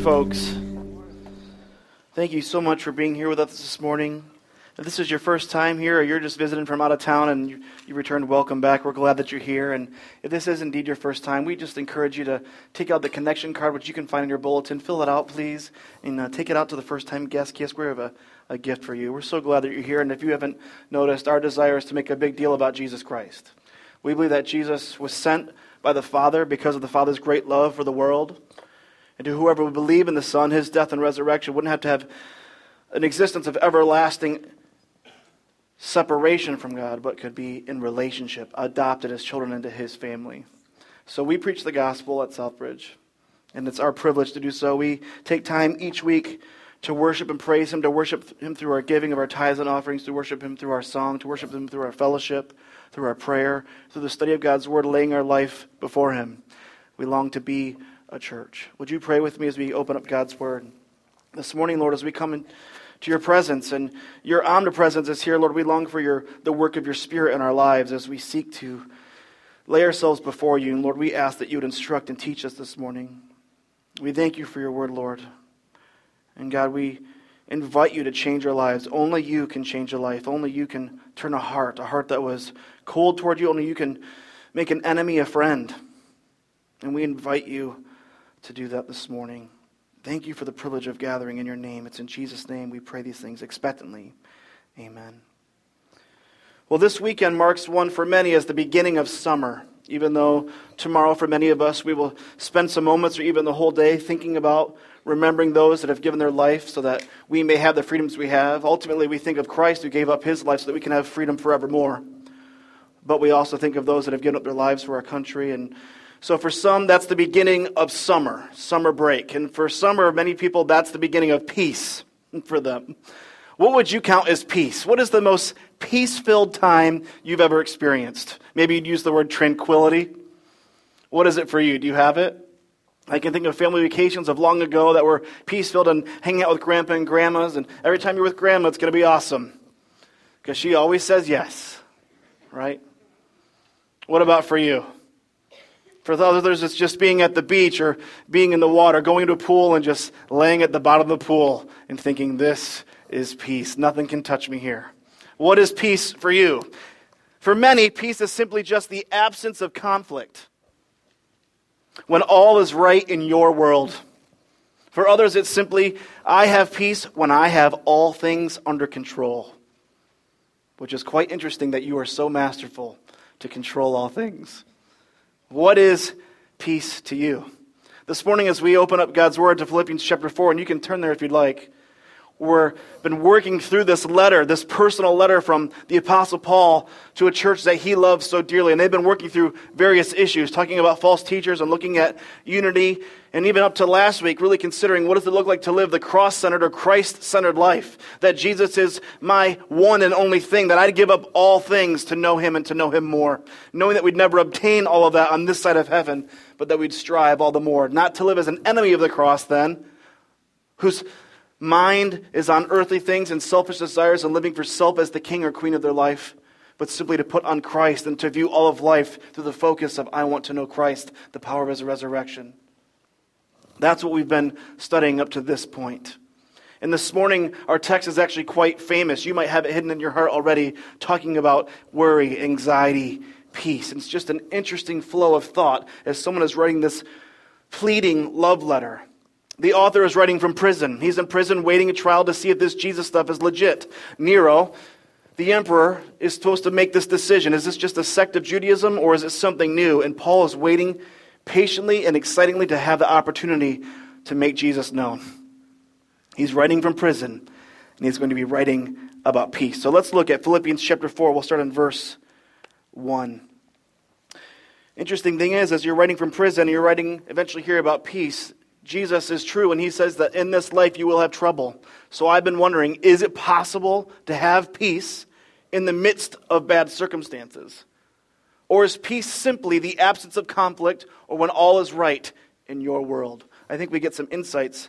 folks. Thank you so much for being here with us this morning. If this is your first time here or you're just visiting from out of town and you, you returned, welcome back. We're glad that you're here. And if this is indeed your first time, we just encourage you to take out the connection card, which you can find in your bulletin. Fill it out, please, and uh, take it out to the first time guest kiosk. We have a, a gift for you. We're so glad that you're here. And if you haven't noticed, our desire is to make a big deal about Jesus Christ. We believe that Jesus was sent by the Father because of the Father's great love for the world. And to whoever would believe in the Son, his death and resurrection wouldn't have to have an existence of everlasting separation from God, but could be in relationship, adopted as children into his family. So we preach the gospel at Southbridge, and it's our privilege to do so. We take time each week to worship and praise him, to worship him through our giving of our tithes and offerings, to worship him through our song, to worship him through our fellowship, through our prayer, through the study of God's word, laying our life before him. We long to be a church. Would you pray with me as we open up God's word? This morning, Lord, as we come into your presence and your omnipresence is here, Lord, we long for your, the work of your Spirit in our lives as we seek to lay ourselves before you. And Lord, we ask that you would instruct and teach us this morning. We thank you for your word, Lord. And God, we invite you to change our lives. Only you can change a life. Only you can turn a heart, a heart that was cold toward you. Only you can make an enemy a friend. And we invite you to do that this morning. Thank you for the privilege of gathering in your name. It's in Jesus' name we pray these things expectantly. Amen. Well, this weekend marks one for many as the beginning of summer, even though tomorrow, for many of us, we will spend some moments or even the whole day thinking about remembering those that have given their life so that we may have the freedoms we have. Ultimately, we think of Christ who gave up his life so that we can have freedom forevermore. But we also think of those that have given up their lives for our country and so for some, that's the beginning of summer, summer break. And for some many people, that's the beginning of peace for them. What would you count as peace? What is the most peace filled time you've ever experienced? Maybe you'd use the word tranquility. What is it for you? Do you have it? I can think of family vacations of long ago that were peace filled and hanging out with grandpa and grandmas. And every time you're with grandma, it's going to be awesome because she always says yes, right? What about for you? For others, it's just being at the beach or being in the water, going to a pool and just laying at the bottom of the pool and thinking, this is peace. Nothing can touch me here. What is peace for you? For many, peace is simply just the absence of conflict. When all is right in your world. For others, it's simply, I have peace when I have all things under control. Which is quite interesting that you are so masterful to control all things. What is peace to you? This morning, as we open up God's Word to Philippians chapter 4, and you can turn there if you'd like, we've been working through this letter, this personal letter from the Apostle Paul to a church that he loves so dearly. And they've been working through various issues, talking about false teachers and looking at unity and even up to last week, really considering what does it look like to live the cross centered or Christ centered life? That Jesus is my one and only thing, that I'd give up all things to know him and to know him more. Knowing that we'd never obtain all of that on this side of heaven, but that we'd strive all the more. Not to live as an enemy of the cross, then, whose mind is on earthly things and selfish desires and living for self as the king or queen of their life, but simply to put on Christ and to view all of life through the focus of, I want to know Christ, the power of his resurrection. That's what we've been studying up to this point. And this morning, our text is actually quite famous. You might have it hidden in your heart already, talking about worry, anxiety, peace. And it's just an interesting flow of thought as someone is writing this pleading love letter. The author is writing from prison. He's in prison waiting a trial to see if this Jesus stuff is legit. Nero, the emperor, is supposed to make this decision. Is this just a sect of Judaism or is it something new? And Paul is waiting patiently and excitingly to have the opportunity to make Jesus known. He's writing from prison, and he's going to be writing about peace. So let's look at Philippians chapter 4. We'll start in verse 1. Interesting thing is, as you're writing from prison, you're writing eventually here about peace. Jesus is true, and he says that in this life you will have trouble. So I've been wondering is it possible to have peace in the midst of bad circumstances? Or is peace simply the absence of conflict or when all is right in your world? I think we get some insights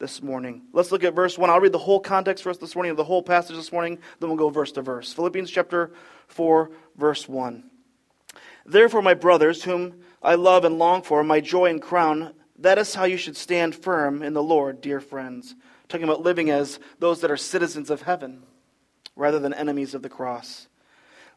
this morning. Let's look at verse 1. I'll read the whole context for us this morning, the whole passage this morning, then we'll go verse to verse. Philippians chapter 4, verse 1. Therefore, my brothers, whom I love and long for, my joy and crown, That is how you should stand firm in the Lord, dear friends. Talking about living as those that are citizens of heaven rather than enemies of the cross.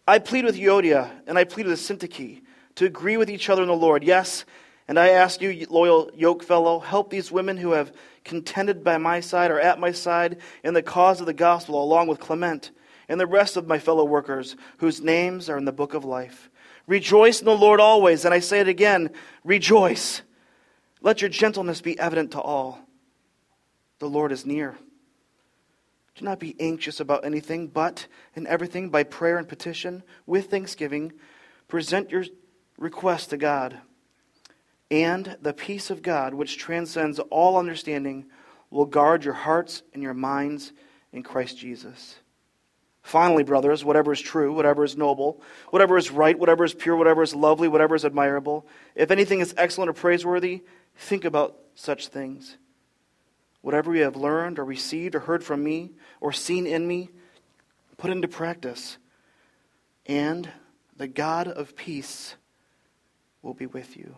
I plead with Euodia and I plead with Syntyche to agree with each other in the Lord. Yes, and I ask you, loyal yoke fellow, help these women who have contended by my side or at my side in the cause of the gospel, along with Clement and the rest of my fellow workers whose names are in the book of life. Rejoice in the Lord always, and I say it again rejoice. Let your gentleness be evident to all. The Lord is near. Do not be anxious about anything, but in everything by prayer and petition, with thanksgiving, present your requests to God. And the peace of God, which transcends all understanding, will guard your hearts and your minds in Christ Jesus. Finally, brothers, whatever is true, whatever is noble, whatever is right, whatever is pure, whatever is lovely, whatever is admirable, if anything is excellent or praiseworthy, think about such things. Whatever you have learned or received or heard from me or seen in me, put into practice. And the God of peace will be with you.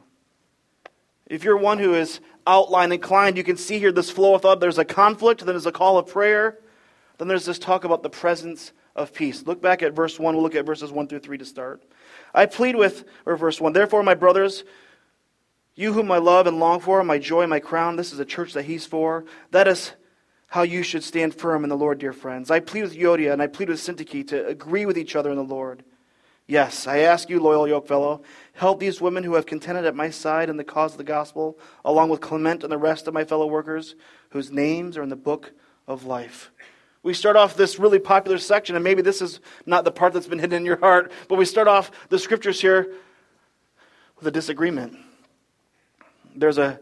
If you're one who is outline inclined, you can see here this flow of thought. There's a conflict, then there's a call of prayer, then there's this talk about the presence of peace. Look back at verse 1. We'll look at verses 1 through 3 to start. I plead with, or verse 1, therefore, my brothers, you whom I love and long for, my joy, my crown, this is a church that he's for. That is how you should stand firm in the Lord, dear friends. I plead with Euodia and I plead with Syntyche to agree with each other in the Lord. Yes, I ask you, loyal yokefellow, help these women who have contended at my side in the cause of the gospel, along with Clement and the rest of my fellow workers, whose names are in the book of life. We start off this really popular section, and maybe this is not the part that's been hidden in your heart, but we start off the scriptures here with a disagreement. There's a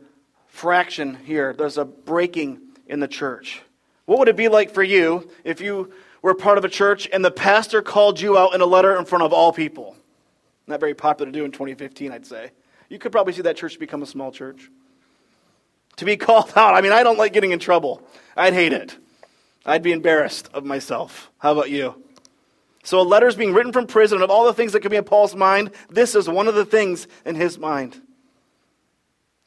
fraction here, there's a breaking in the church. What would it be like for you if you were part of a church and the pastor called you out in a letter in front of all people. Not very popular to do in 2015, I'd say. You could probably see that church become a small church. To be called out, I mean, I don't like getting in trouble. I'd hate it. I'd be embarrassed of myself. How about you? So, a letter is being written from prison, of all the things that could be in Paul's mind, this is one of the things in his mind.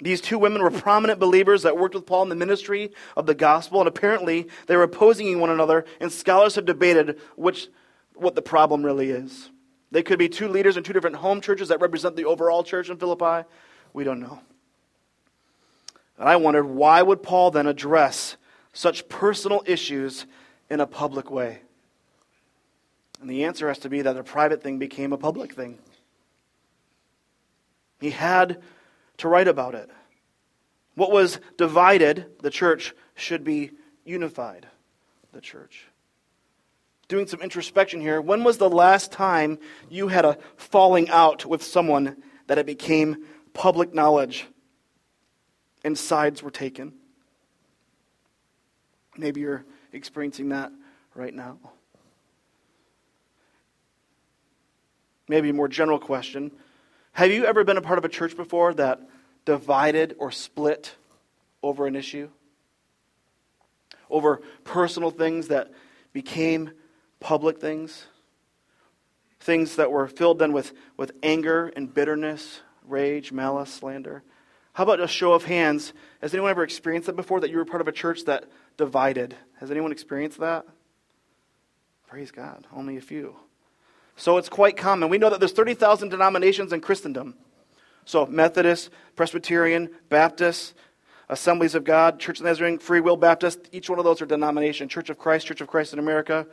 These two women were prominent believers that worked with Paul in the ministry of the gospel, and apparently they were opposing one another, and scholars have debated which, what the problem really is. They could be two leaders in two different home churches that represent the overall church in Philippi. We don't know. And I wondered, why would Paul then address such personal issues in a public way? And the answer has to be that a private thing became a public thing. He had to write about it. What was divided, the church, should be unified, the church. Doing some introspection here, when was the last time you had a falling out with someone that it became public knowledge and sides were taken? Maybe you're experiencing that right now. Maybe a more general question have you ever been a part of a church before that divided or split over an issue? Over personal things that became public things? Things that were filled then with, with anger and bitterness, rage, malice, slander? How about a show of hands? Has anyone ever experienced that before, that you were part of a church that divided? Has anyone experienced that? Praise God, only a few. So it's quite common. We know that there's 30,000 denominations in Christendom. So Methodist, Presbyterian, Baptist, Assemblies of God, Church of Nazarene, Free Will Baptist, each one of those are denominations. Church of Christ, Church of Christ in America,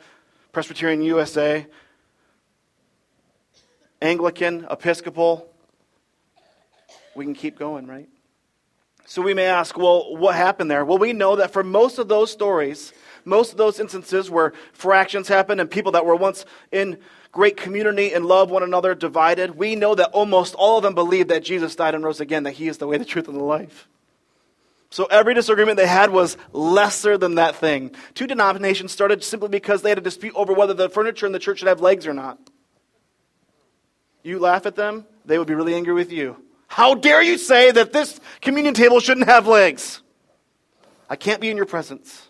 Presbyterian USA, Anglican, Episcopal. We can keep going, right? So we may ask, well, what happened there? Well, we know that for most of those stories, most of those instances where fractions happened and people that were once in great community and love one another divided, we know that almost all of them believed that Jesus died and rose again, that he is the way, the truth, and the life. So every disagreement they had was lesser than that thing. Two denominations started simply because they had a dispute over whether the furniture in the church should have legs or not. You laugh at them, they would be really angry with you. How dare you say that this communion table shouldn't have legs? I can't be in your presence.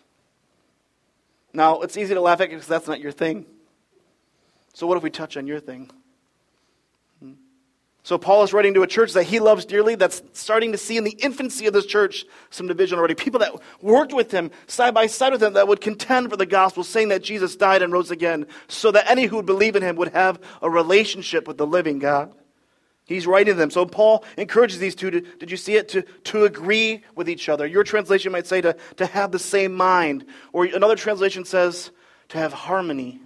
Now, it's easy to laugh at because that's not your thing. So, what if we touch on your thing? Hmm? So Paul is writing to a church that he loves dearly that's starting to see in the infancy of this church some division already. People that worked with him, side by side with him, that would contend for the gospel, saying that Jesus died and rose again, so that any who would believe in him would have a relationship with the living God. He's writing to them. So Paul encourages these two to, did you see it? To, to agree with each other. Your translation might say to, to have the same mind. Or another translation says to have harmony.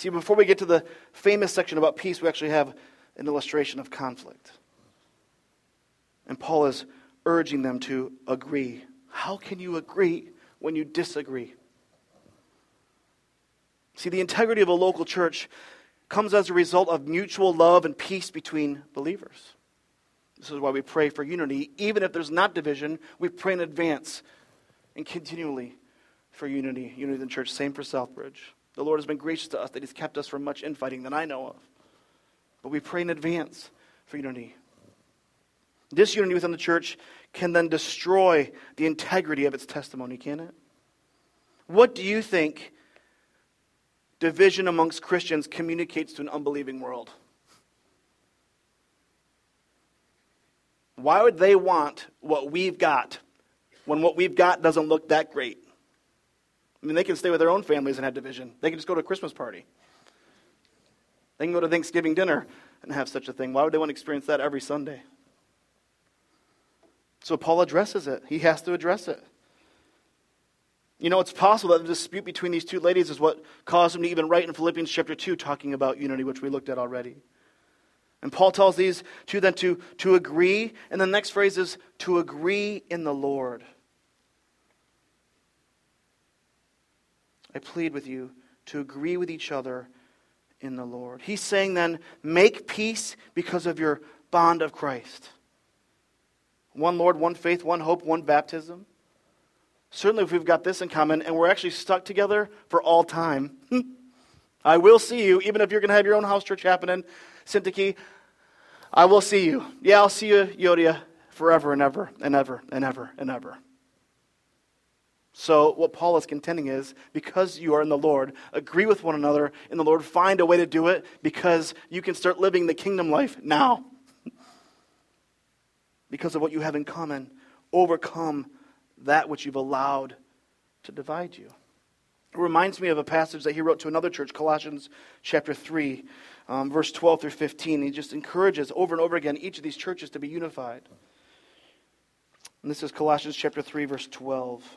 See, before we get to the famous section about peace, we actually have an illustration of conflict. And Paul is urging them to agree. How can you agree when you disagree? See, the integrity of a local church comes as a result of mutual love and peace between believers. This is why we pray for unity. Even if there's not division, we pray in advance and continually for unity. Unity in the church. Same for Southbridge. The Lord has been gracious to us that He's kept us from much infighting that I know of. But we pray in advance for unity. Disunity within the church can then destroy the integrity of its testimony, can it? What do you think division amongst Christians communicates to an unbelieving world. Why would they want what we've got when what we've got doesn't look that great? I mean, they can stay with their own families and have division. They can just go to a Christmas party. They can go to Thanksgiving dinner and have such a thing. Why would they want to experience that every Sunday? So Paul addresses it. He has to address it. You know, it's possible that the dispute between these two ladies is what caused him to even write in Philippians chapter 2 talking about unity, which we looked at already. And Paul tells these two then to, to agree, and the next phrase is to agree in the Lord. I plead with you to agree with each other in the Lord. He's saying then, make peace because of your bond of Christ. One Lord, one faith, one hope, one baptism. Certainly, if we've got this in common and we're actually stuck together for all time, I will see you, even if you're going to have your own house church happening, Syntyche, I will see you. Yeah, I'll see you, Yodia, forever and ever and ever and ever and ever. So, what Paul is contending is because you are in the Lord, agree with one another in the Lord, find a way to do it because you can start living the kingdom life now. because of what you have in common. Overcome that which you've allowed to divide you. It reminds me of a passage that he wrote to another church, Colossians chapter 3, um, verse 12 through 15. He just encourages over and over again each of these churches to be unified. And this is Colossians chapter 3, verse 12.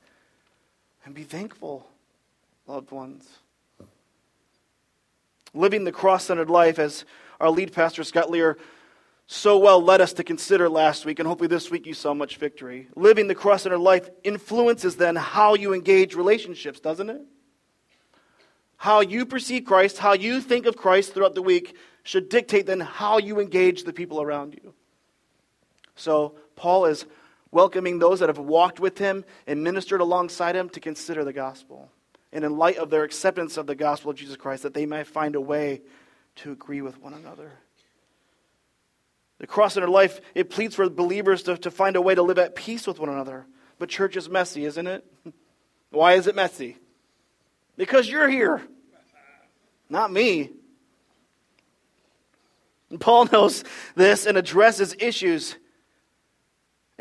And be thankful, loved ones. Living the cross centered life, as our lead pastor, Scott Lear, so well led us to consider last week, and hopefully this week you saw much victory. Living the cross centered life influences then how you engage relationships, doesn't it? How you perceive Christ, how you think of Christ throughout the week should dictate then how you engage the people around you. So, Paul is welcoming those that have walked with him and ministered alongside him to consider the gospel. And in light of their acceptance of the gospel of Jesus Christ, that they might find a way to agree with one another. The cross in our life, it pleads for believers to, to find a way to live at peace with one another. But church is messy, isn't it? Why is it messy? Because you're here, not me. And Paul knows this and addresses issues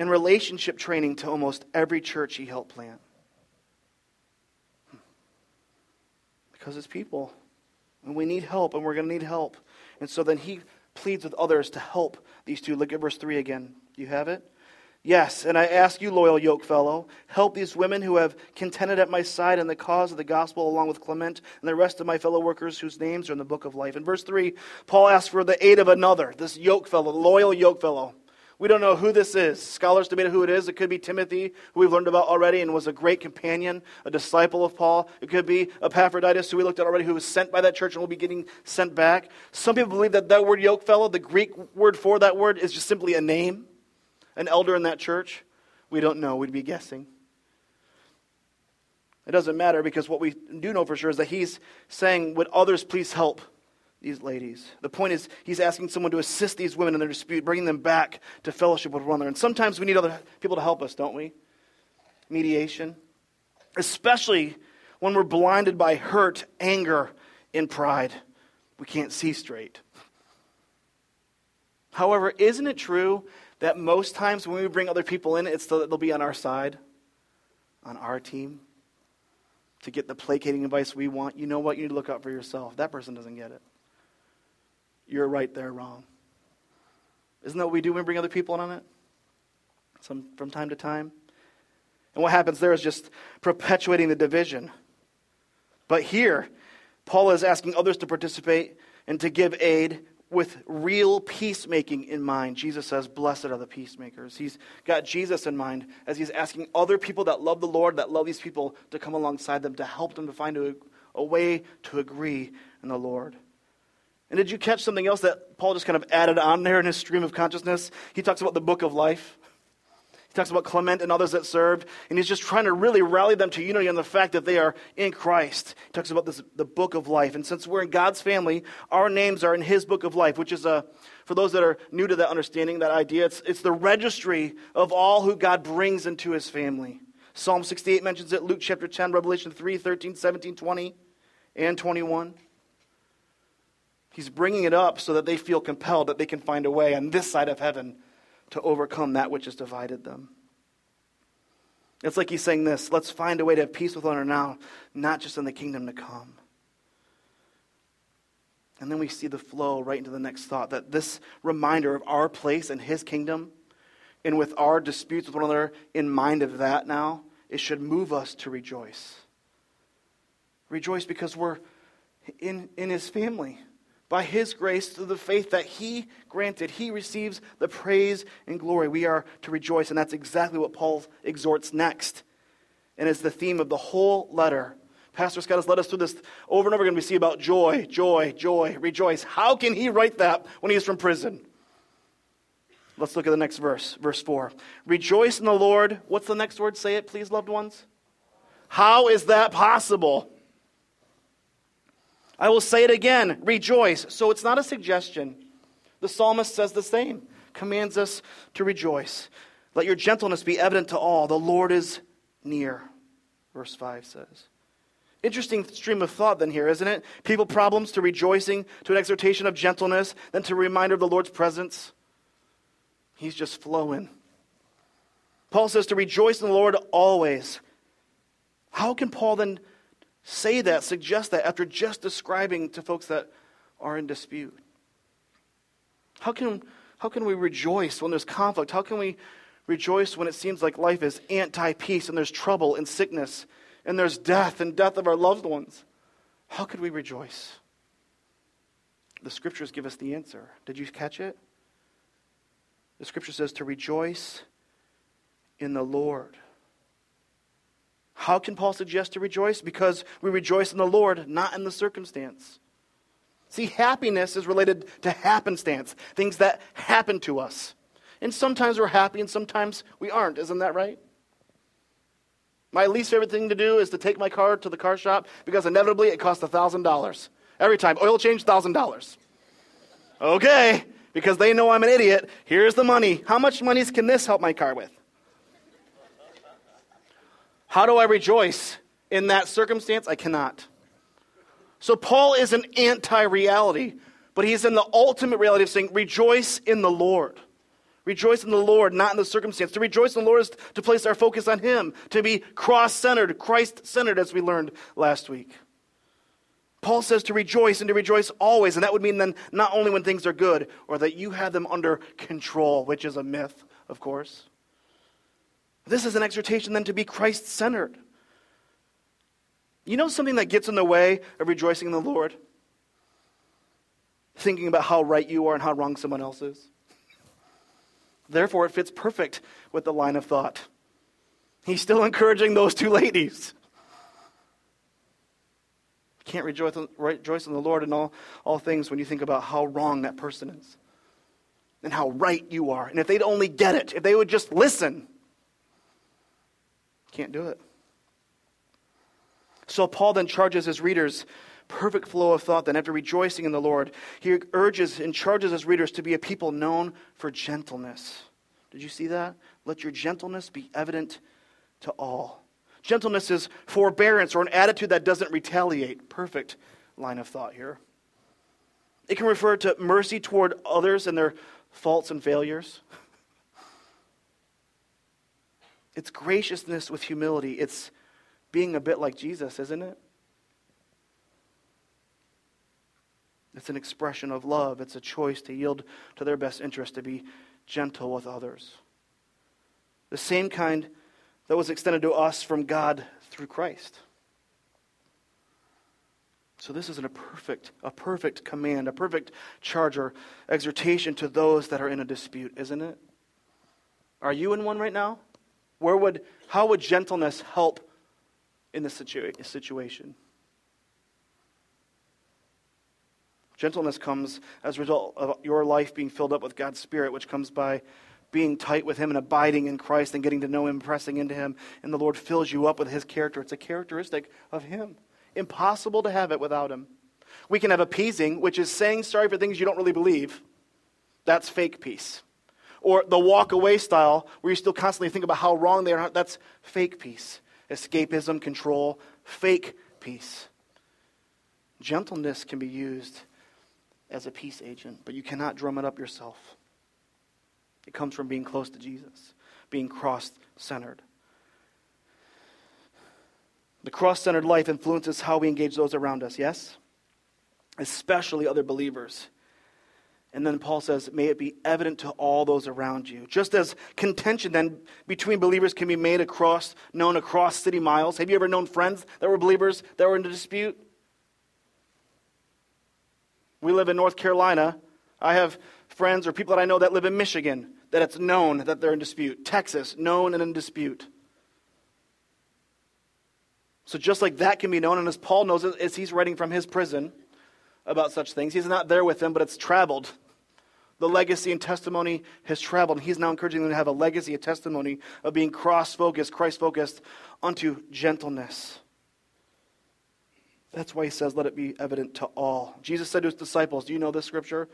in relationship training to almost every church he helped plant. Because it's people. And we need help, and we're going to need help. And so then he pleads with others to help these two. Look at verse 3 again. Do you have it? Yes, and I ask you, loyal yoke fellow, help these women who have contended at my side in the cause of the gospel, along with Clement and the rest of my fellow workers whose names are in the book of life. In verse 3, Paul asks for the aid of another, this yoke fellow, loyal yoke fellow. We don't know who this is. Scholars debate who it is. It could be Timothy, who we've learned about already and was a great companion, a disciple of Paul. It could be Epaphroditus, who we looked at already, who was sent by that church and will be getting sent back. Some people believe that that word yoke fellow, the Greek word for that word, is just simply a name, an elder in that church. We don't know. We'd be guessing. It doesn't matter because what we do know for sure is that he's saying, Would others please help? These ladies. The point is, he's asking someone to assist these women in their dispute, bringing them back to fellowship with one another. And sometimes we need other people to help us, don't we? Mediation. Especially when we're blinded by hurt, anger, and pride. We can't see straight. However, isn't it true that most times when we bring other people in, it's so that they'll be on our side, on our team, to get the placating advice we want? You know what? You need to look out for yourself. That person doesn't get it you're right, they're wrong. Isn't that what we do when we bring other people in on it? Some, from time to time? And what happens there is just perpetuating the division. But here, Paul is asking others to participate and to give aid with real peacemaking in mind. Jesus says, Blessed are the peacemakers. He's got Jesus in mind as he's asking other people that love the Lord, that love these people, to come alongside them to help them to find a, a way to agree in the Lord. And did you catch something else that Paul just kind of added on there in his stream of consciousness? He talks about the book of life. He talks about Clement and others that served, and he's just trying to really rally them to unity on the fact that they are in Christ. He talks about this, the book of life. And since we're in God's family, our names are in his book of life, which is a, for those that are new to that understanding, that idea, it's, it's the registry of all who God brings into his family. Psalm 68 mentions it, Luke chapter 10, Revelation 3, 13, 17, 20, and 21. He's bringing it up so that they feel compelled that they can find a way on this side of heaven to overcome that which has divided them. It's like he's saying this let's find a way to have peace with one another now, not just in the kingdom to come. And then we see the flow right into the next thought that this reminder of our place in his kingdom, and with our disputes with one another in mind of that now, it should move us to rejoice. Rejoice because we're in, in his family by his grace through the faith that he granted. He receives the praise and glory. We are to rejoice, and that's exactly what Paul exhorts next. And is the theme of the whole letter. Pastor Scott has led us through this over and over again. We see about joy, joy, joy, rejoice. How can he write that when he's from prison? Let's look at the next verse, verse 4. Rejoice in the Lord. What's the next word? Say it, please, loved ones. How is that possible? I will say it again rejoice. So it's not a suggestion. The psalmist says the same, commands us to rejoice. Let your gentleness be evident to all. The Lord is near, verse 5 says. Interesting stream of thought then here, isn't it? People problems to rejoicing, to an exhortation of gentleness, then to a reminder of the Lord's presence. He's just flowing. Paul says to rejoice in the Lord always. How can Paul then say that, suggest that after just describing to folks that are in dispute? How can, how can we rejoice when there's conflict? How can we rejoice when it seems like life is anti peace and there's trouble and sickness and there's death and death of our loved ones? How could we rejoice? The scriptures give us the answer. Did you catch it? The scripture says to rejoice in the Lord. How can Paul suggest to rejoice? Because we rejoice in the Lord, not in the circumstance. See, happiness is related to happenstance, things that happen to us. And sometimes we're happy and sometimes we aren't. Isn't that right? My least favorite thing to do is to take my car to the car shop because inevitably it costs $1,000. Every time. Oil change, $1,000. Okay, because they know I'm an idiot. Here's the money. How much money can this help my car with? How do I rejoice in that circumstance? I cannot. So Paul is an anti reality, but he's in the ultimate reality of saying, rejoice in the Lord. Rejoice in the Lord, not in the circumstance. To rejoice in the Lord is to place our focus on Him, to be cross centered, Christ centered, as we learned last week. Paul says to rejoice and to rejoice always, and that would mean then not only when things are good, or that you have them under control, which is a myth, of course. This is an exhortation then to be Christ centered. You know something that gets in the way of rejoicing in the Lord? Thinking about how right you are and how wrong someone else is. Therefore, it fits perfect with the line of thought. He's still encouraging those two ladies. You can't rejoice, in the Lord in all, all things when you think about how wrong that person is and how right you are. And if they'd only get it, if they would just listen, can't do it. So Paul then charges his readers perfect flow of thought then after rejoicing in the Lord, he urges and charges his readers to be a people known for gentleness. Did you see that? Let your gentleness be evident to all. Gentleness is forbearance or an attitude that doesn't retaliate. Perfect line of thought here. It can refer to mercy toward others and their faults and failures. It's graciousness with humility. It's being a bit like Jesus, isn't it? It's an expression of love. It's a choice to yield to their best interest, to be gentle with others. The same kind that was extended to us from God through Christ. So this isn't a perfect, a perfect command, a perfect charge or exhortation to those that are in a dispute, isn't it? Are you in one right now? Where would, how would gentleness help in this situa- situation? Gentleness comes as a result of your life being filled up with God's Spirit, which comes by being tight with Him and abiding in Christ and getting to know Him, pressing into Him. And the Lord fills you up with His character. It's a characteristic of Him. Impossible to have it without Him. We can have appeasing, which is saying sorry for things you don't really believe. That's fake peace. Or the walk away style, where you still constantly think about how wrong they are. That's fake peace. Escapism, control, fake peace. Gentleness can be used as a peace agent, but you cannot drum it up yourself. It comes from being close to Jesus, being cross centered. The cross centered life influences how we engage those around us, yes? Especially other believers. And then Paul says, may it be evident to all those around you. Just as contention then between believers can be made across, known across city miles. Have you ever known friends that were believers that were in a dispute? We live in North Carolina. I have friends or people that I know that live in Michigan that it's known that they're in dispute. Texas, known and in dispute. So just like that can be known, and as Paul knows as he's writing from his prison about such things, he's not there with them, but it's traveled. The legacy and testimony has traveled. And he's now encouraging them to have a legacy, a testimony of being cross focused, Christ focused, unto gentleness. That's why he says, let it be evident to all. Jesus said to his disciples, Do you know this scripture?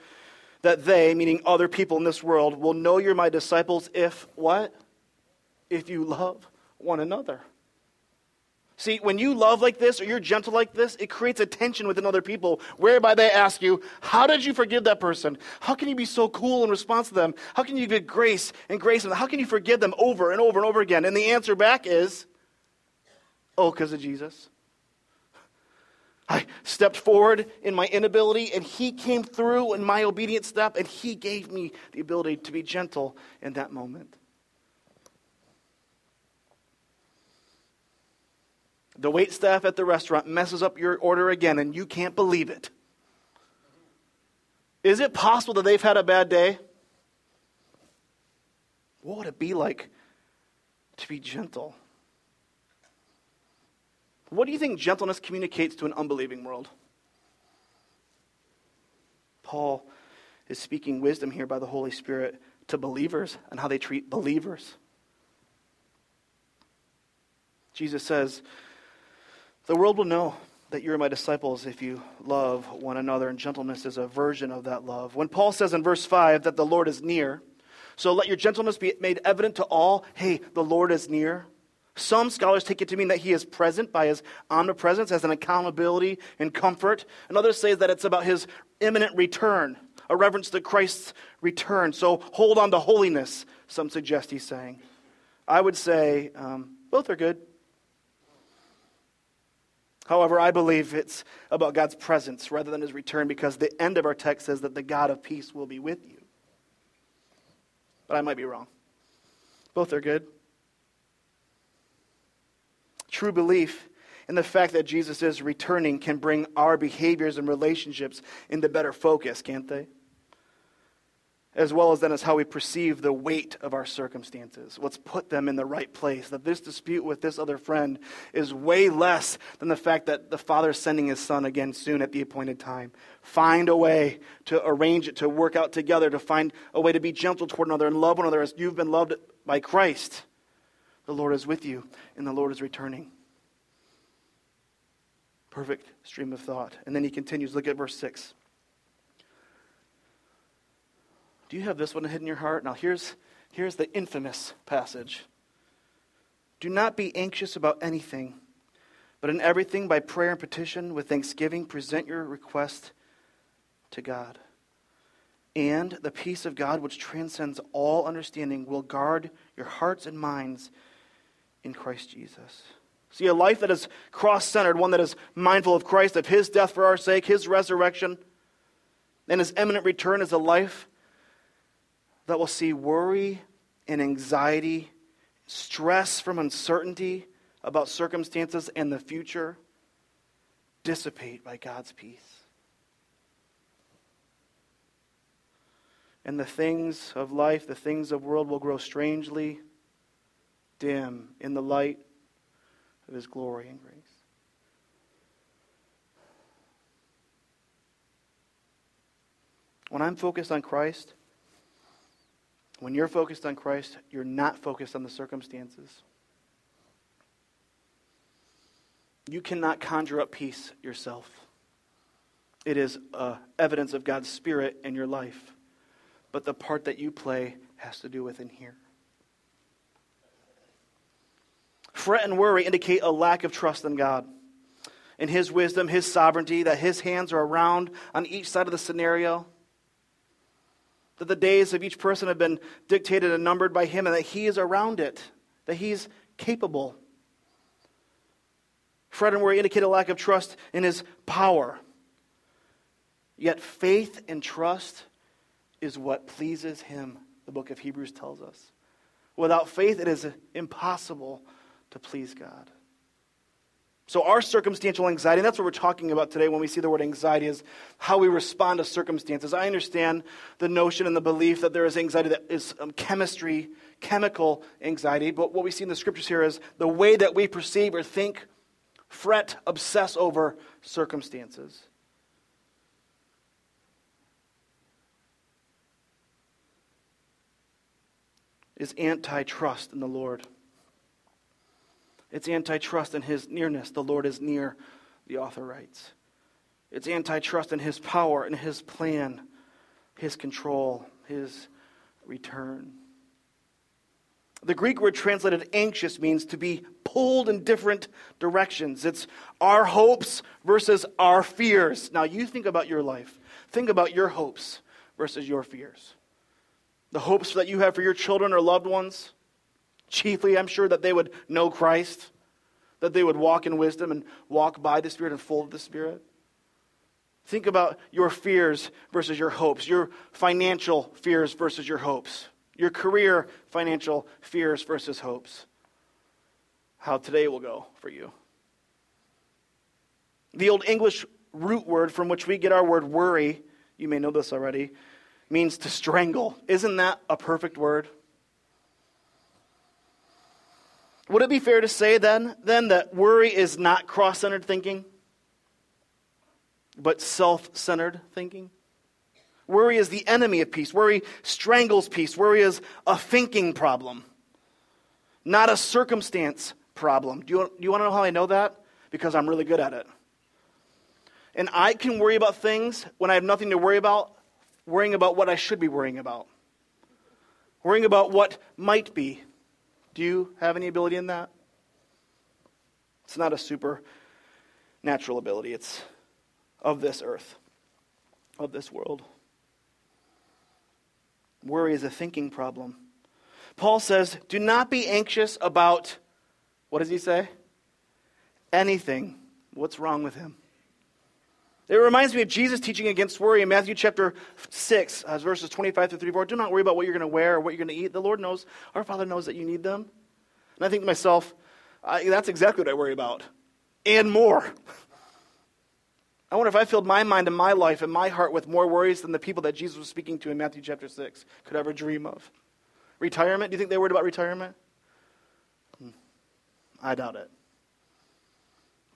That they, meaning other people in this world, will know you're my disciples if what? If you love one another. See, when you love like this or you're gentle like this, it creates a tension within other people whereby they ask you, How did you forgive that person? How can you be so cool in response to them? How can you give grace and grace them? How can you forgive them over and over and over again? And the answer back is, Oh, because of Jesus. I stepped forward in my inability, and He came through in my obedient step, and He gave me the ability to be gentle in that moment. The wait staff at the restaurant messes up your order again, and you can't believe it. Is it possible that they've had a bad day? What would it be like to be gentle? What do you think gentleness communicates to an unbelieving world? Paul is speaking wisdom here by the Holy Spirit to believers and how they treat believers. Jesus says, The world will know that you're my disciples if you love one another, and gentleness is a version of that love. When Paul says in verse 5 that the Lord is near, so let your gentleness be made evident to all, hey, the Lord is near. Some scholars take it to mean that he is present by his omnipresence as an accountability and comfort. And others say that it's about his imminent return, a reference to Christ's return. So hold on to holiness, some suggest he's saying. I would say um, both are good. However, I believe it's about God's presence rather than his return because the end of our text says that the God of peace will be with you. But I might be wrong. Both are good true belief in the fact that Jesus is returning can bring our behaviors and relationships into better focus, can't they? As well as then as how we perceive the weight of our circumstances. Let's put them in the right place. That this dispute with this other friend is way less than the fact that the father is sending his son again soon at the appointed time. Find a way to arrange it, to work out together, to find a way to be gentle toward another and love one another as you've been loved by Christ. The Lord is with you, and the Lord is returning. Perfect stream of thought. And then he continues. Look at verse 6. Do you have this one hidden in your heart? Now, here's, here's the infamous passage. Do not be anxious about anything, but in everything by prayer and petition with thanksgiving present your request to God. And the peace of God, which transcends all understanding, will guard your hearts and minds in Christ Jesus. See, a life that is cross centered, one that is mindful of Christ, of his death for our sake, his resurrection, and his imminent return is a life that will see worry and anxiety, stress from uncertainty about circumstances and the future dissipate by God's peace. And the things of life, the things of world will grow strangely dim in the light of his glory and grace. When I'm focused on Christ, when you're focused on Christ, you're not focused on the circumstances. You cannot conjure up peace yourself. It is uh, evidence of God's Spirit in your life. But the part that you play has to do with in here. Fret and worry indicate a lack of trust in God, in His wisdom, His sovereignty, that His hands are around on each side of the scenario that the days of each person have been dictated and numbered by Him, and that He is around it, that He's capable. Fret and worry indicate a lack of trust in His power. Yet faith and trust is what pleases Him, the book of Hebrews tells us. Without faith, it is impossible to please God. So, our circumstantial anxiety, and that's what we're talking about today when we see the word anxiety, is how we respond to circumstances. I understand the notion and the belief that there is anxiety that is um, chemistry, chemical anxiety, but what we see in the scriptures here is the way that we perceive or think, fret, obsess over circumstances. Is anti trust in the Lord. It's antitrust in his nearness. The Lord is near, the author writes. It's antitrust in his power and his plan, his control, his return. The Greek word translated anxious means to be pulled in different directions. It's our hopes versus our fears. Now, you think about your life. Think about your hopes versus your fears. The hopes that you have for your children or loved ones, Chiefly, I'm sure that they would know Christ, that they would walk in wisdom and walk by the Spirit and full of the Spirit. Think about your fears versus your hopes, your financial fears versus your hopes, your career financial fears versus hopes. How today will go for you. The Old English root word from which we get our word worry, you may know this already, means to strangle. Isn't that a perfect word? Would it be fair to say then, then that worry is not cross centered thinking, but self centered thinking? Worry is the enemy of peace. Worry strangles peace. Worry is a thinking problem, not a circumstance problem. Do you, do you want to know how I know that? Because I'm really good at it. And I can worry about things when I have nothing to worry about, worrying about what I should be worrying about, worrying about what might be, do you have any ability in that? It's not a supernatural ability, it's of this earth, of this world. Worry is a thinking problem. Paul says, Do not be anxious about, what does he say? Anything. What's wrong with him? It reminds me of Jesus teaching against worry in Matthew chapter 6, uh, verses 25 through 34. Do not worry about what you're going to wear or what you're going to eat. The Lord knows, our Father knows that you need them. And I think to myself, that's exactly what I worry about, and more. I wonder if I filled my mind and my life and my heart with more worries than the people that Jesus was speaking to in Matthew chapter 6 could ever dream of. Retirement? Do you think they worried about retirement? Hmm. I doubt it.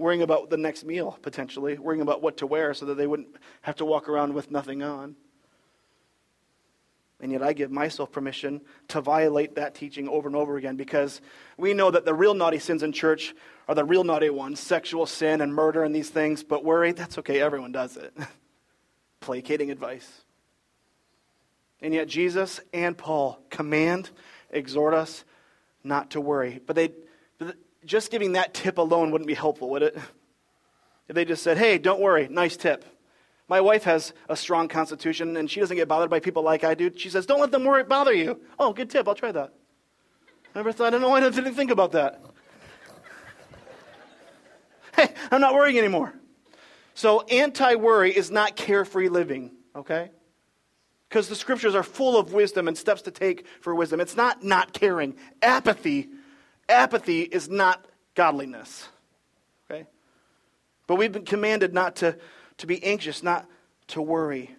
Worrying about the next meal, potentially. Worrying about what to wear so that they wouldn't have to walk around with nothing on. And yet I give myself permission to violate that teaching over and over again because we know that the real naughty sins in church are the real naughty ones sexual sin and murder and these things. But worry, that's okay. Everyone does it. Placating advice. And yet Jesus and Paul command, exhort us not to worry. But they, just giving that tip alone wouldn't be helpful, would it? If they just said, hey, don't worry, nice tip. My wife has a strong constitution, and she doesn't get bothered by people like I do. She says, Don't let them worry, bother you. Oh, good tip. I'll try that. Never thought, I don't know why I didn't think about that. hey, I'm not worrying anymore. So, anti worry is not carefree living, okay? Because the scriptures are full of wisdom and steps to take for wisdom. It's not not caring. Apathy, apathy is not godliness, okay? But we've been commanded not to to be anxious, not to worry.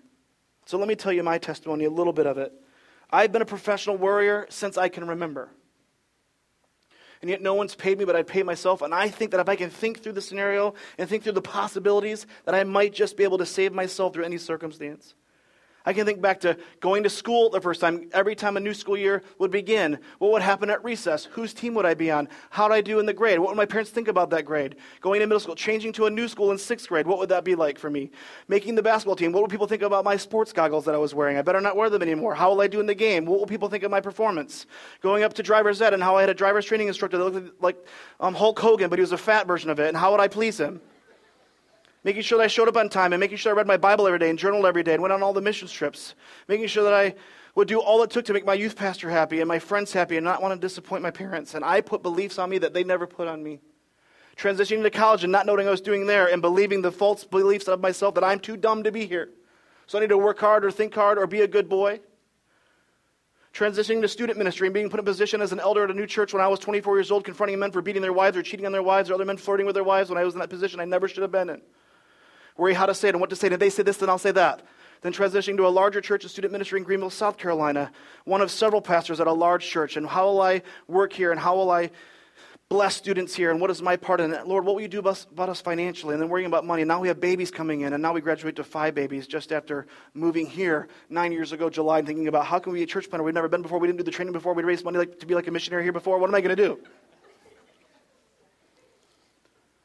So let me tell you my testimony, a little bit of it. I've been a professional worrier since I can remember. And yet no one's paid me, but I pay myself. And I think that if I can think through the scenario and think through the possibilities, that I might just be able to save myself through any circumstance. I can think back to going to school the first time. Every time a new school year would begin, what would happen at recess? Whose team would I be on? How would I do in the grade? What would my parents think about that grade? Going to middle school, changing to a new school in sixth grade, what would that be like for me? Making the basketball team, what would people think about my sports goggles that I was wearing? I better not wear them anymore. How will I do in the game? What will people think of my performance? Going up to driver's ed and how I had a driver's training instructor that looked like um, Hulk Hogan, but he was a fat version of it, and how would I please him? Making sure that I showed up on time, and making sure I read my Bible every day and journaled every day and went on all the mission trips, making sure that I would do all it took to make my youth pastor happy and my friends happy and not want to disappoint my parents. And I put beliefs on me that they never put on me. Transitioning to college and not knowing I was doing there and believing the false beliefs of myself that I'm too dumb to be here. So I need to work hard or think hard or be a good boy. Transitioning to student ministry and being put in position as an elder at a new church when I was 24 years old, confronting men for beating their wives or cheating on their wives or other men flirting with their wives when I was in that position I never should have been in worry how to say it and what to say. And if they say this, then I'll say that. Then transitioning to a larger church of student ministry in Greenville, South Carolina, one of several pastors at a large church. And how will I work here? And how will I bless students here? And what is my part in it? Lord, what will you do about, us financially? And then worrying about money. And now we have babies coming in. And now we graduate to five babies just after moving here nine years ago, July, and thinking about how can we be a church planter? We've never been before. We didn't do the training before. We'd raised money like, to be like a missionary here before. What am I going to do?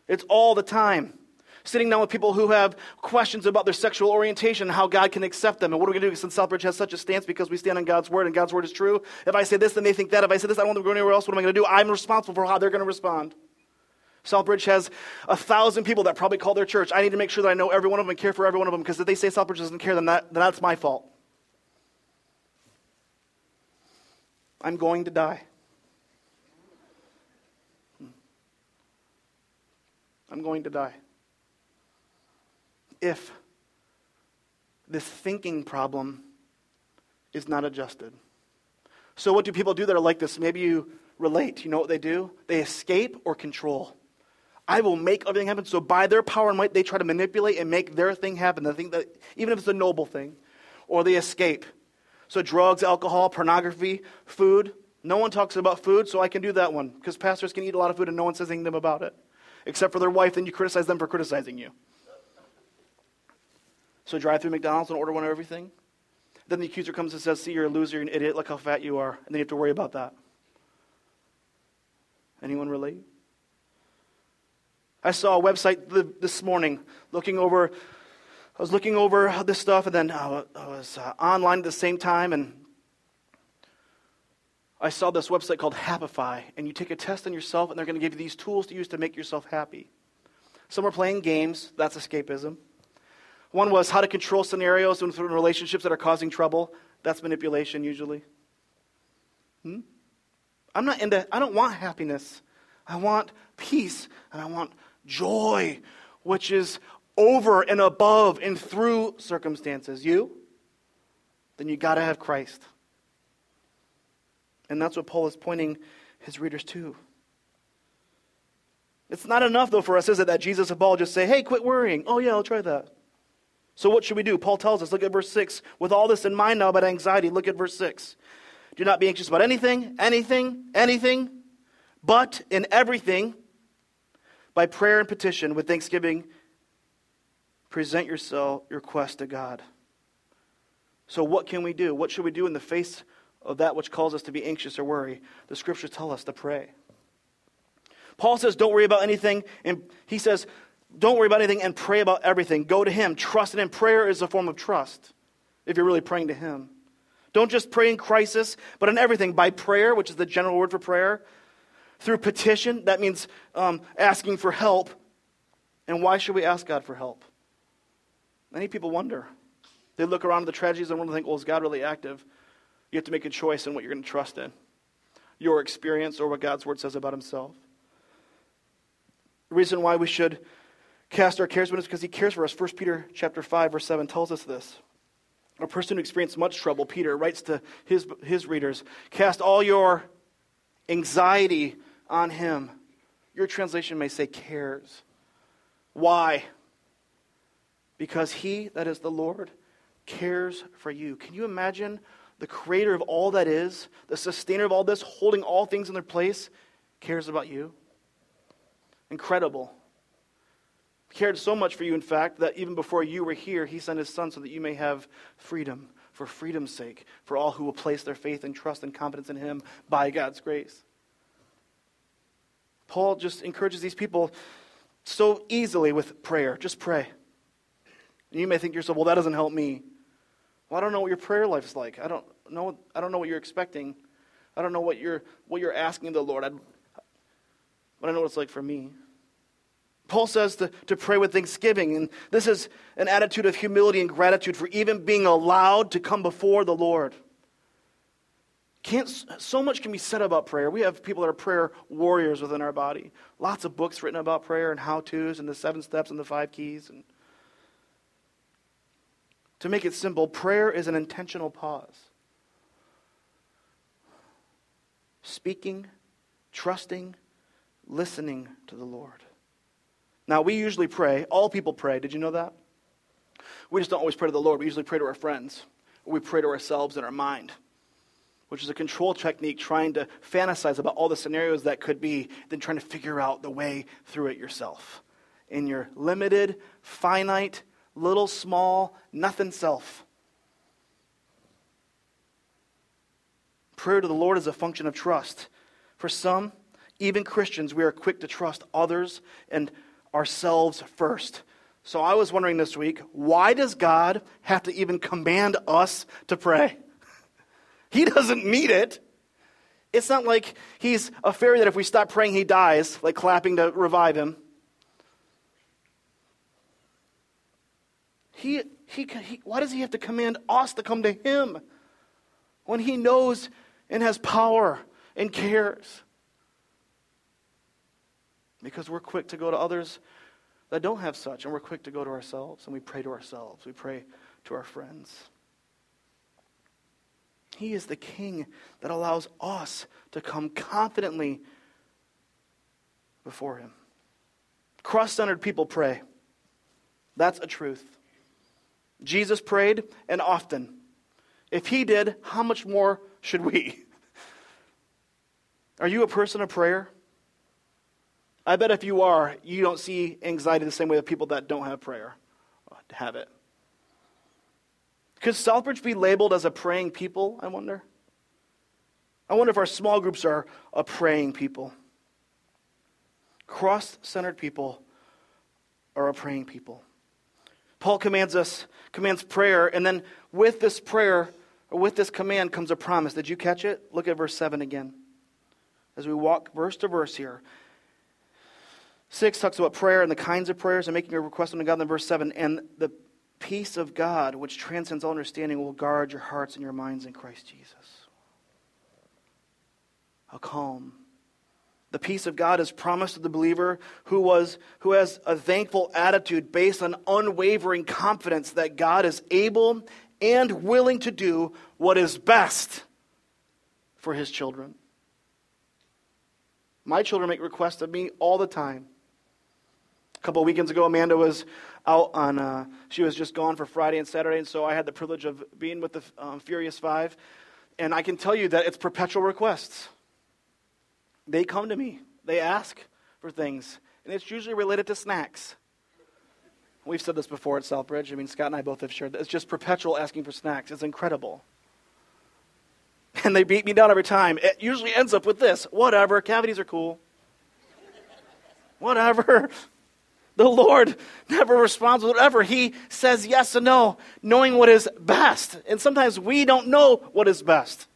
It's all the time sitting down with people who have questions about their sexual orientation and how God can accept them. And what are we going to do since Southbridge has such a stance because we stand on God's word and God's word is true? If I say this, then they think that. If I say this, I don't want them to go anywhere else. What am I going to do? I'm responsible for how they're going to respond. Southbridge has a thousand people that probably call their church. I need to make sure that I know every one of them and care for every one of them because if they say Southbridge doesn't care, then, that, then that's my fault. I'm going to die. I'm going to die if this thinking problem is not adjusted. So, what do people do that are like this? Maybe you relate. You know what they do? They escape or control. I will make everything happen. So, by their power and might, they try to manipulate and make their thing happen. The thing that, even if it's a noble thing, or they escape. So, drugs, alcohol, pornography, food. No one talks about food, so I can do that one because pastors can eat a lot of food and no one says anything about it, except for their wife. Then you criticize them for criticizing you. So drive through McDonald's and order one of everything. Then the accuser comes and says, See, you're a loser, you're an idiot, look how fat you are. And then you have to worry about that. Anyone relate? I saw a website this morning looking over, I was looking over this stuff and then I was uh, online at the same time and I saw this website called Happify and you take a test on yourself and they're going to give you these tools to use to make yourself happy. Some are playing games, that's escapism. One was how to control scenarios in relationships that are causing trouble. That's manipulation usually. Hmm? I'm not into, I don't want happiness. I want peace and I want joy, which is over and above and through circumstances. You? Then you got to have Christ. And that's what Paul is pointing his readers to. It's not enough, though, for us, is it, that Jesus and Paul just say, hey, quit worrying. Oh, yeah, I'll try that. So, what should we do? Paul tells us, look at verse 6. With all this in mind now about anxiety, look at verse 6. Do not be anxious about anything, anything, anything, but in everything, by prayer and petition, with thanksgiving, present yourself, your request to God. So, what can we do? What should we do in the face of that which calls us to be anxious or worry? The scriptures tell us to pray. Paul says, Don't worry about anything. And he says, Don't worry about anything and pray about everything. Go to him. Trust in him. Prayer is a form of trust if you're really praying to him. Don't just pray in crisis, but in everything by prayer, which is the general word for prayer, through petition, that means um, asking for help. And why should we ask God for help? Many people wonder. They look around at the tragedies and want to think, well, is God really active? You have to make a choice in what you're going to trust in your experience or what God's word says about himself. The reason why we should cast our cares on him because he cares for us. 1 Peter chapter 5, verse 7 tells us this. A person who experienced much trouble, Peter, writes to his, his readers, cast all your anxiety on him. Your translation may say cares. Why? Because he, that is the Lord, cares for you. Can you imagine the creator of all that is, the sustainer of all this, holding all things in their place, cares about you? Incredible. Cared so much for you, in fact, that even before you were here, he sent his son so that you may have freedom, for freedom's sake, for all who will place their faith and trust and confidence in him by God's grace. Paul just encourages these people so easily with prayer. Just pray. And you may think to yourself, well, that doesn't help me. Well, I don't know what your prayer life is like. I don't know, I don't know what you're expecting. I don't know what you're, what you're asking the Lord. I, but I know what it's like for me. Paul says to, to pray with thanksgiving, and this is an attitude of humility and gratitude for even being allowed to come before the Lord. Can't, so much can be said about prayer. We have people that are prayer warriors within our body. Lots of books written about prayer and how to's and the seven steps and the five keys. And to make it simple, prayer is an intentional pause. Speaking, trusting, listening to the Lord. Now, we usually pray, all people pray. Did you know that? We just don't always pray to the Lord. We usually pray to our friends, we pray to ourselves in our mind, which is a control technique trying to fantasize about all the scenarios that could be, then trying to figure out the way through it yourself in your limited, finite, little, small, nothing self. Prayer to the Lord is a function of trust. For some, even Christians, we are quick to trust others and ourselves first. So I was wondering this week why does God have to even command us to pray? he doesn't need it. It's not like he's a fairy that if we stop praying, he dies, like clapping to revive him. He, he, he, why does he have to command us to come to him when he knows and has power and cares? Because we're quick to go to others that don't have such, and we're quick to go to ourselves, and we pray to ourselves. We pray to our friends. He is the King that allows us to come confidently before Him. Cross centered people pray. That's a truth. Jesus prayed, and often. If He did, how much more should we? Are you a person of prayer? I bet if you are, you don't see anxiety the same way that people that don't have prayer uh, have it. Could Southbridge be labeled as a praying people, I wonder? I wonder if our small groups are a praying people. Cross centered people are a praying people. Paul commands us, commands prayer, and then with this prayer, or with this command comes a promise. Did you catch it? Look at verse 7 again. As we walk verse to verse here. 6 talks about prayer and the kinds of prayers and making a request unto God. Then verse 7 and the peace of God, which transcends all understanding, will guard your hearts and your minds in Christ Jesus. How calm. The peace of God is promised to the believer who, was, who has a thankful attitude based on unwavering confidence that God is able and willing to do what is best for his children. My children make requests of me all the time. Couple of weekends ago, Amanda was out on, uh, she was just gone for Friday and Saturday, and so I had the privilege of being with the um, Furious Five. And I can tell you that it's perpetual requests. They come to me, they ask for things, and it's usually related to snacks. We've said this before at Southbridge. I mean, Scott and I both have shared that. It's just perpetual asking for snacks. It's incredible. And they beat me down every time. It usually ends up with this whatever, cavities are cool. whatever. The Lord never responds with whatever. He says yes and no, knowing what is best. And sometimes we don't know what is best.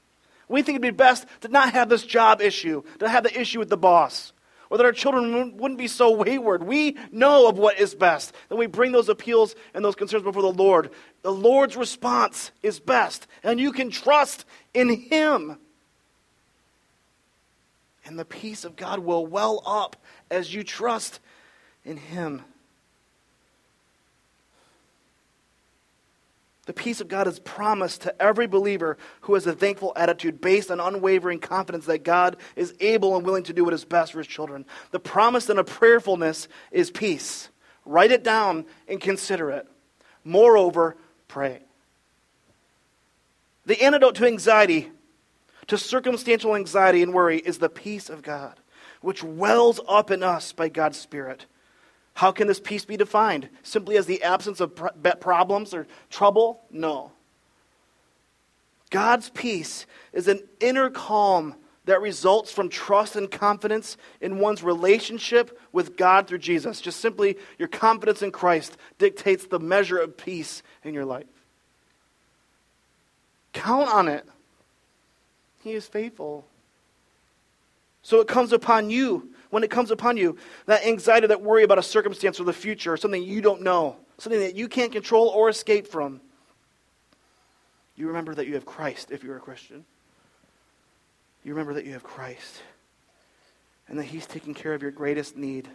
We think it'd be best to not have this job issue, to have the issue with the boss, or that our children wouldn't be so wayward. We know of what is best. Then we bring those appeals and those concerns before the Lord. The Lord's response is best, and you can trust in Him. And the peace of God will well up as you trust in Him. The peace of God is promised to every believer who has a thankful attitude based on unwavering confidence that God is able and willing to do what is best for his children. The promise in a prayerfulness is peace. Write it down and consider it. Moreover, pray. The antidote to anxiety, to circumstantial anxiety and worry, is the peace of God, which wells up in us by God's Spirit. How can this peace be defined? Simply as the absence of problems or trouble? No. God's peace is an inner calm that results from trust and confidence in one's relationship with God through Jesus. Just simply, your confidence in Christ dictates the measure of peace in your life. Count on it. He is faithful. So it comes upon you when it comes upon you, that anxiety, that worry about a circumstance or the future, or something you don't know, something that you can't control or escape from, you remember that you have Christ if you're a Christian. You remember that you have Christ and that He's taking care of your greatest need.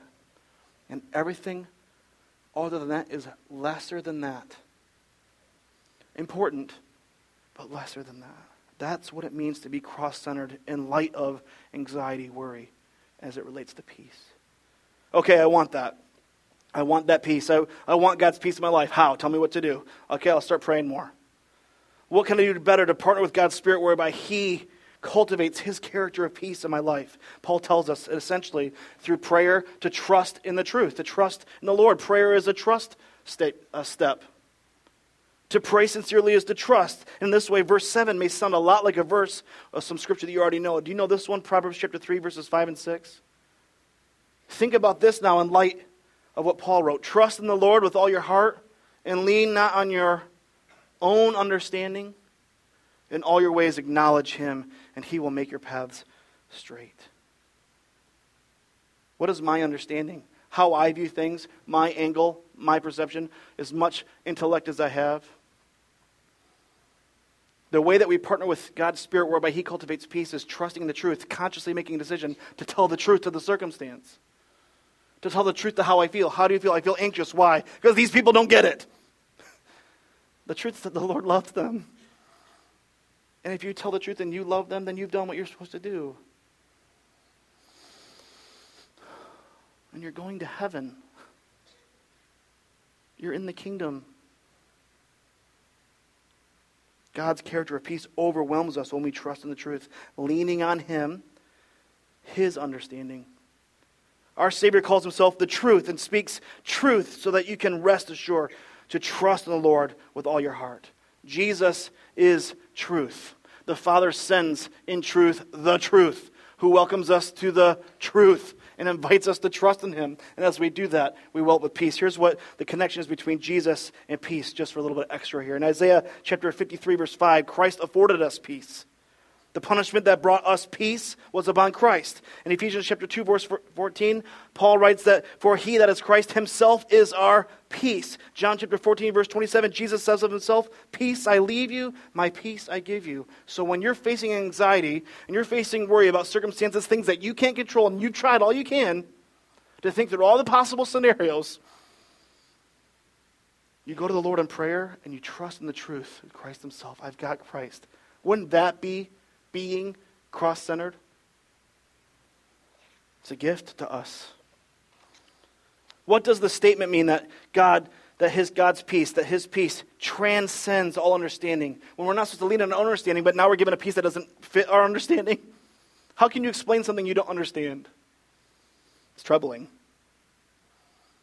And everything other than that is lesser than that. Important, but lesser than that. That's what it means to be cross centered in light of anxiety, worry as it relates to peace. Okay, I want that. I want that peace. I, I want God's peace in my life. How? Tell me what to do. Okay, I'll start praying more. What can I do better to partner with God's Spirit whereby He cultivates His character of peace in my life? Paul tells us essentially through prayer to trust in the truth, to trust in the Lord. Prayer is a trust step. To pray sincerely is to trust. In this way, verse 7 may sound a lot like a verse of some scripture that you already know. Do you know this one? Proverbs chapter 3, verses 5 and 6. Think about this now in light of what Paul wrote. Trust in the Lord with all your heart and lean not on your own understanding. In all your ways, acknowledge him, and he will make your paths straight. What is my understanding? How I view things, my angle, my perception, as much intellect as I have? The way that we partner with God's Spirit, whereby He cultivates peace, is trusting the truth, consciously making a decision to tell the truth to the circumstance. To tell the truth to how I feel. How do you feel? I feel anxious. Why? Because these people don't get it. the truth is that the Lord loves them. And if you tell the truth and you love them, then you've done what you're supposed to do. And you're going to heaven. You're in the kingdom. God's character of peace overwhelms us when we trust in the truth, leaning on Him, His understanding. Our Savior calls Himself the truth and speaks truth so that you can rest assured to trust in the Lord with all your heart. Jesus is truth. The Father sends in truth the truth, who welcomes us to the truth and invites us to trust in him. And as we do that, we will with peace. Here's what the connection is between Jesus and peace, just for a little bit extra here. In Isaiah chapter 53, verse 5, Christ afforded us peace. The punishment that brought us peace was upon Christ. In Ephesians chapter 2 verse 14, Paul writes that for he that is Christ himself is our peace. John chapter 14 verse 27, Jesus says of himself, "Peace I leave you, my peace I give you." So when you're facing anxiety and you're facing worry about circumstances, things that you can't control and you've tried all you can to think through all the possible scenarios, you go to the Lord in prayer and you trust in the truth Christ himself. I've got Christ. Wouldn't that be being cross centered. It's a gift to us. What does the statement mean that God that his God's peace, that his peace transcends all understanding? When we're not supposed to lean on our understanding, but now we're given a peace that doesn't fit our understanding? How can you explain something you don't understand? It's troubling.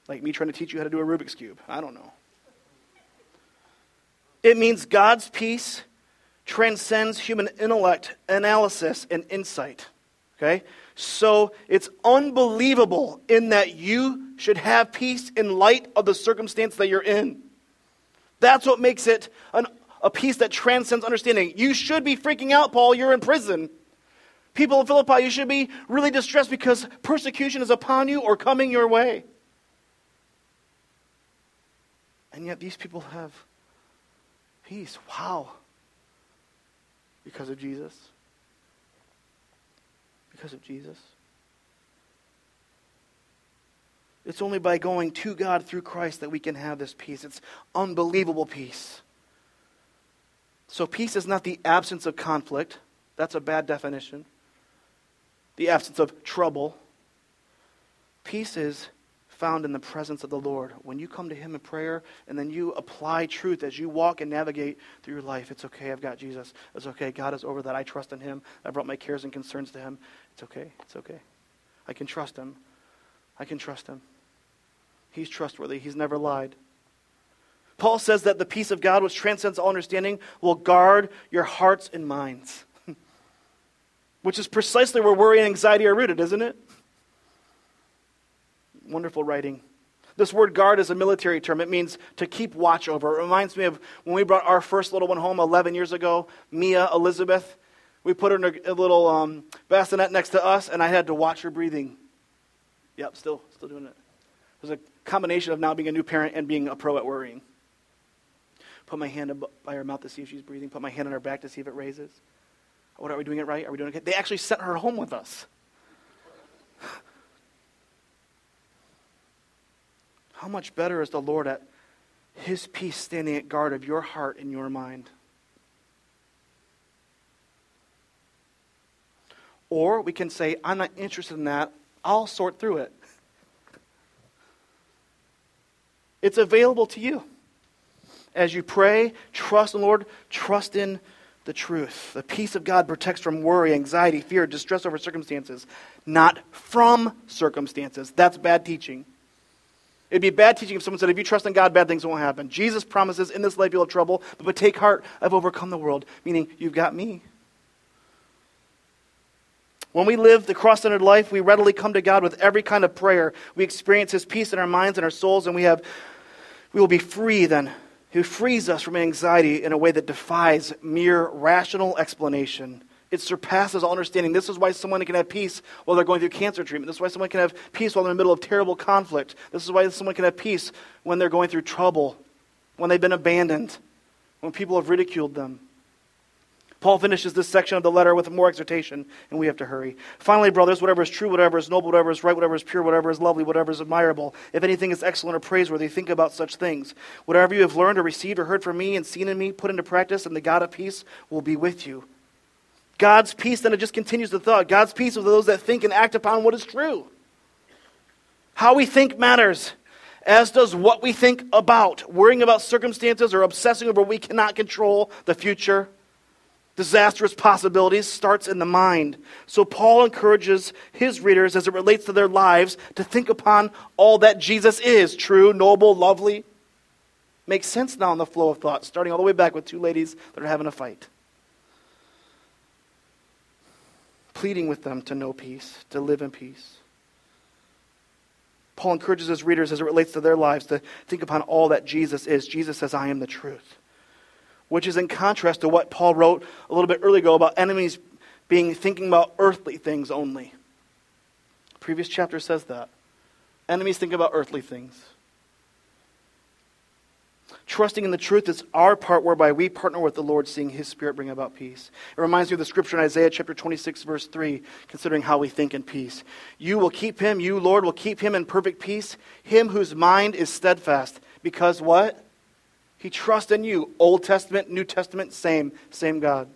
Like me trying to teach you how to do a Rubik's Cube. I don't know. It means God's peace transcends human intellect, analysis, and insight. Okay? So it's unbelievable in that you should have peace in light of the circumstance that you're in. That's what makes it an, a peace that transcends understanding. You should be freaking out, Paul. You're in prison. People in Philippi, you should be really distressed because persecution is upon you or coming your way. And yet these people have peace. Wow. Because of Jesus. Because of Jesus. It's only by going to God through Christ that we can have this peace. It's unbelievable peace. So, peace is not the absence of conflict. That's a bad definition. The absence of trouble. Peace is found in the presence of the Lord. When you come to Him in prayer and then you apply truth as you walk and navigate through your life, it's okay. I've got Jesus. It's okay. God is over that. I trust in Him. I brought my cares and concerns to Him. It's okay. It's okay. I can trust Him. I can trust Him. He's trustworthy. He's never lied. Paul says that the peace of God, which transcends all understanding, will guard your hearts and minds. which is precisely where worry and anxiety are rooted, isn't it? Wonderful writing. This word guard is a military term. It means to keep watch over. It reminds me of when we brought our first little one home 11 years ago, Mia Elizabeth. We put her in a, little um, bassinet next to us, and I had to watch her breathing. Yep, still, still doing it. It was a combination of now being a new parent and being a pro at worrying. Put my hand by her mouth to see if she's breathing. Put my hand on her back to see if it raises. What are we doing it right? Are we doing it okay? They actually sent her home with us. How much better is the Lord at His peace standing at guard of your heart and your mind? Or we can say, I'm not interested in that. I'll sort through it. It's available to you. As you pray, trust in the Lord, trust in the truth. The peace of God protects from worry, anxiety, fear, distress over circumstances, not from circumstances. That's bad teaching. It'd be bad teaching if someone said, if you trust in God, bad things won't happen. Jesus promises, in this life you'll have trouble, but, but take heart, I've overcome the world, meaning you've got me. When we live the cross centered life, we readily come to God with every kind of prayer. We experience His peace in our minds and our souls, and we, have, we will be free then. He frees us from anxiety in a way that defies mere rational explanation. It surpasses all understanding. This is why someone can have peace while they're going through cancer treatment. This is why someone can have peace while they're in the middle of terrible conflict. This is why someone can have peace when they're going through trouble, when they've been abandoned, when people have ridiculed them. Paul finishes this section of the letter with more exhortation, and we have to hurry. Finally, brothers, whatever is true, whatever is noble, whatever is right, whatever is pure, whatever is lovely, whatever is admirable, if anything is excellent or praiseworthy, think about such things. Whatever you have learned or received or heard from me and seen in me, put into practice, and the God of peace will be with you. God's peace, then it just continues the thought. God's peace with those that think and act upon what is true. How we think matters, as does what we think about. Worrying about circumstances or obsessing over we cannot control, the future, disastrous possibilities, starts in the mind. So Paul encourages his readers, as it relates to their lives, to think upon all that Jesus is true, noble, lovely. Makes sense now in the flow of thought, starting all the way back with two ladies that are having a fight. Pleading with them to know peace, to live in peace. Paul encourages his readers as it relates to their lives to think upon all that Jesus is. Jesus says, I am the truth. Which is in contrast to what Paul wrote a little bit earlier ago about enemies being thinking about earthly things only. Previous chapter says that. Enemies think about earthly things. Trusting in the truth is our part whereby we partner with the Lord, seeing His Spirit bring about peace. It reminds me of the scripture in Isaiah chapter 26, verse 3, considering how we think in peace. You will keep him, you, Lord, will keep him in perfect peace, him whose mind is steadfast. Because what? He trusts in you. Old Testament, New Testament, same, same God.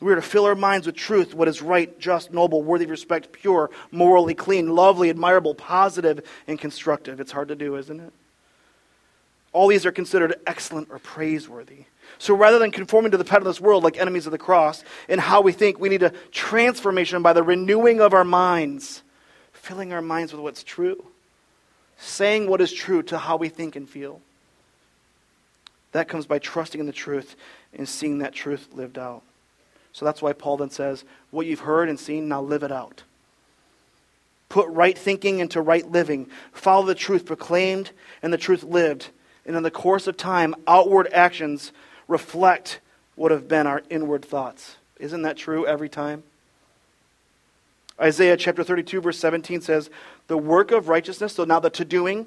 We are to fill our minds with truth, what is right, just, noble, worthy of respect, pure, morally clean, lovely, admirable, positive, and constructive. It's hard to do, isn't it? All these are considered excellent or praiseworthy. So rather than conforming to the pattern of this world like enemies of the cross in how we think, we need a transformation by the renewing of our minds, filling our minds with what's true, saying what is true to how we think and feel. That comes by trusting in the truth and seeing that truth lived out. So that's why Paul then says, What you've heard and seen, now live it out. Put right thinking into right living. Follow the truth proclaimed and the truth lived. And in the course of time, outward actions reflect what have been our inward thoughts. Isn't that true every time? Isaiah chapter 32, verse 17 says, The work of righteousness, so now the to doing,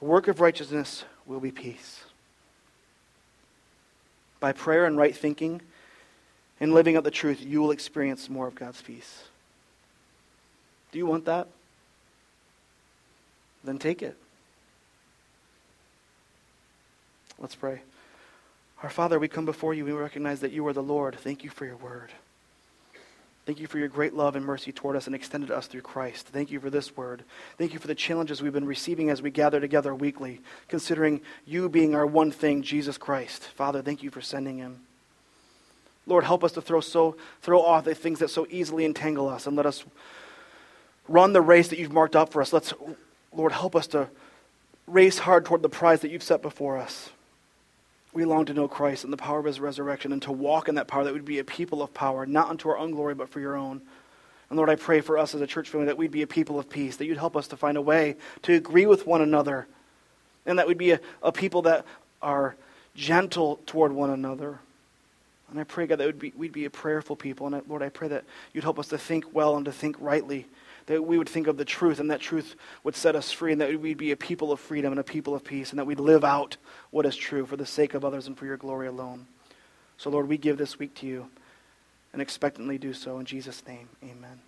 the work of righteousness will be peace. By prayer and right thinking and living out the truth, you will experience more of God's peace. Do you want that? Then take it. Let's pray. Our Father, we come before you. We recognize that you are the Lord. Thank you for your word. Thank you for your great love and mercy toward us and extended us through Christ. Thank you for this word. Thank you for the challenges we've been receiving as we gather together weekly, considering you being our one thing, Jesus Christ. Father, thank you for sending him. Lord, help us to throw, so, throw off the things that so easily entangle us and let us run the race that you've marked out for us. Let's, Lord, help us to race hard toward the prize that you've set before us. We long to know Christ and the power of his resurrection and to walk in that power that we'd be a people of power, not unto our own glory, but for your own. And Lord, I pray for us as a church family that we'd be a people of peace, that you'd help us to find a way to agree with one another, and that we'd be a, a people that are gentle toward one another. And I pray, God, that would be, we'd be a prayerful people. And I, Lord, I pray that you'd help us to think well and to think rightly that we would think of the truth and that truth would set us free and that we'd be a people of freedom and a people of peace and that we'd live out what is true for the sake of others and for your glory alone. So, Lord, we give this week to you and expectantly do so. In Jesus' name, amen.